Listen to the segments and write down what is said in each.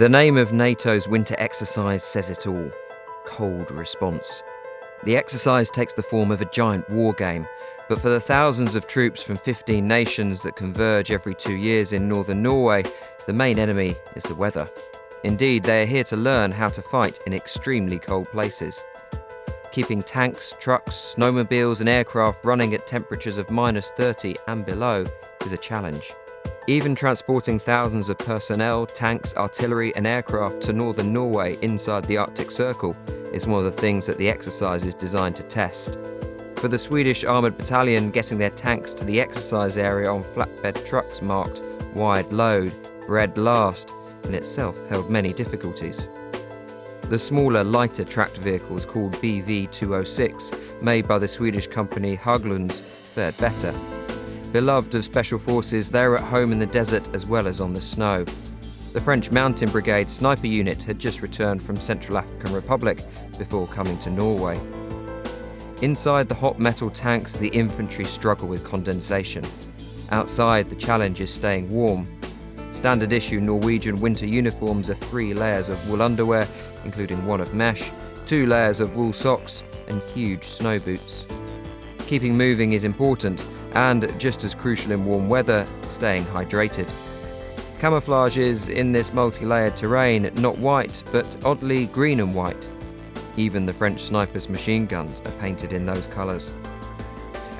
The name of NATO's winter exercise says it all cold response. The exercise takes the form of a giant war game, but for the thousands of troops from 15 nations that converge every two years in northern Norway, the main enemy is the weather. Indeed, they are here to learn how to fight in extremely cold places. Keeping tanks, trucks, snowmobiles, and aircraft running at temperatures of minus 30 and below is a challenge. Even transporting thousands of personnel, tanks, artillery, and aircraft to northern Norway inside the Arctic Circle is one of the things that the exercise is designed to test. For the Swedish Armoured Battalion, getting their tanks to the exercise area on flatbed trucks marked wide load, red last, in itself held many difficulties. The smaller, lighter tracked vehicles called BV 206, made by the Swedish company Hägglunds, fared better. Beloved of special forces, they were at home in the desert as well as on the snow. The French Mountain Brigade sniper unit had just returned from Central African Republic before coming to Norway. Inside the hot metal tanks, the infantry struggle with condensation. Outside, the challenge is staying warm. Standard issue Norwegian winter uniforms are three layers of wool underwear, including one of mesh, two layers of wool socks, and huge snow boots. Keeping moving is important, and just as crucial in warm weather, staying hydrated. Camouflage is, in this multi layered terrain, not white, but oddly green and white. Even the French snipers' machine guns are painted in those colours.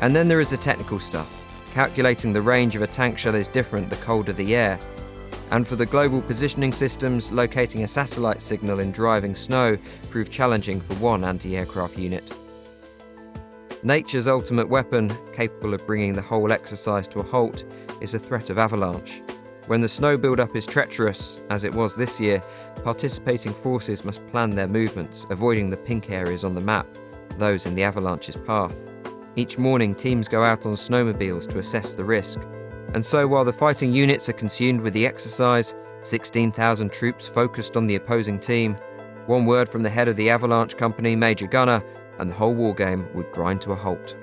And then there is the technical stuff. Calculating the range of a tank shell is different the colder the air. And for the global positioning systems, locating a satellite signal in driving snow proved challenging for one anti aircraft unit. Nature's ultimate weapon, capable of bringing the whole exercise to a halt, is the threat of avalanche. When the snow build-up is treacherous, as it was this year, participating forces must plan their movements, avoiding the pink areas on the map, those in the avalanche's path. Each morning, teams go out on snowmobiles to assess the risk. And so, while the fighting units are consumed with the exercise, 16,000 troops focused on the opposing team, one word from the head of the Avalanche Company, Major Gunnar, and the whole war game would grind to a halt.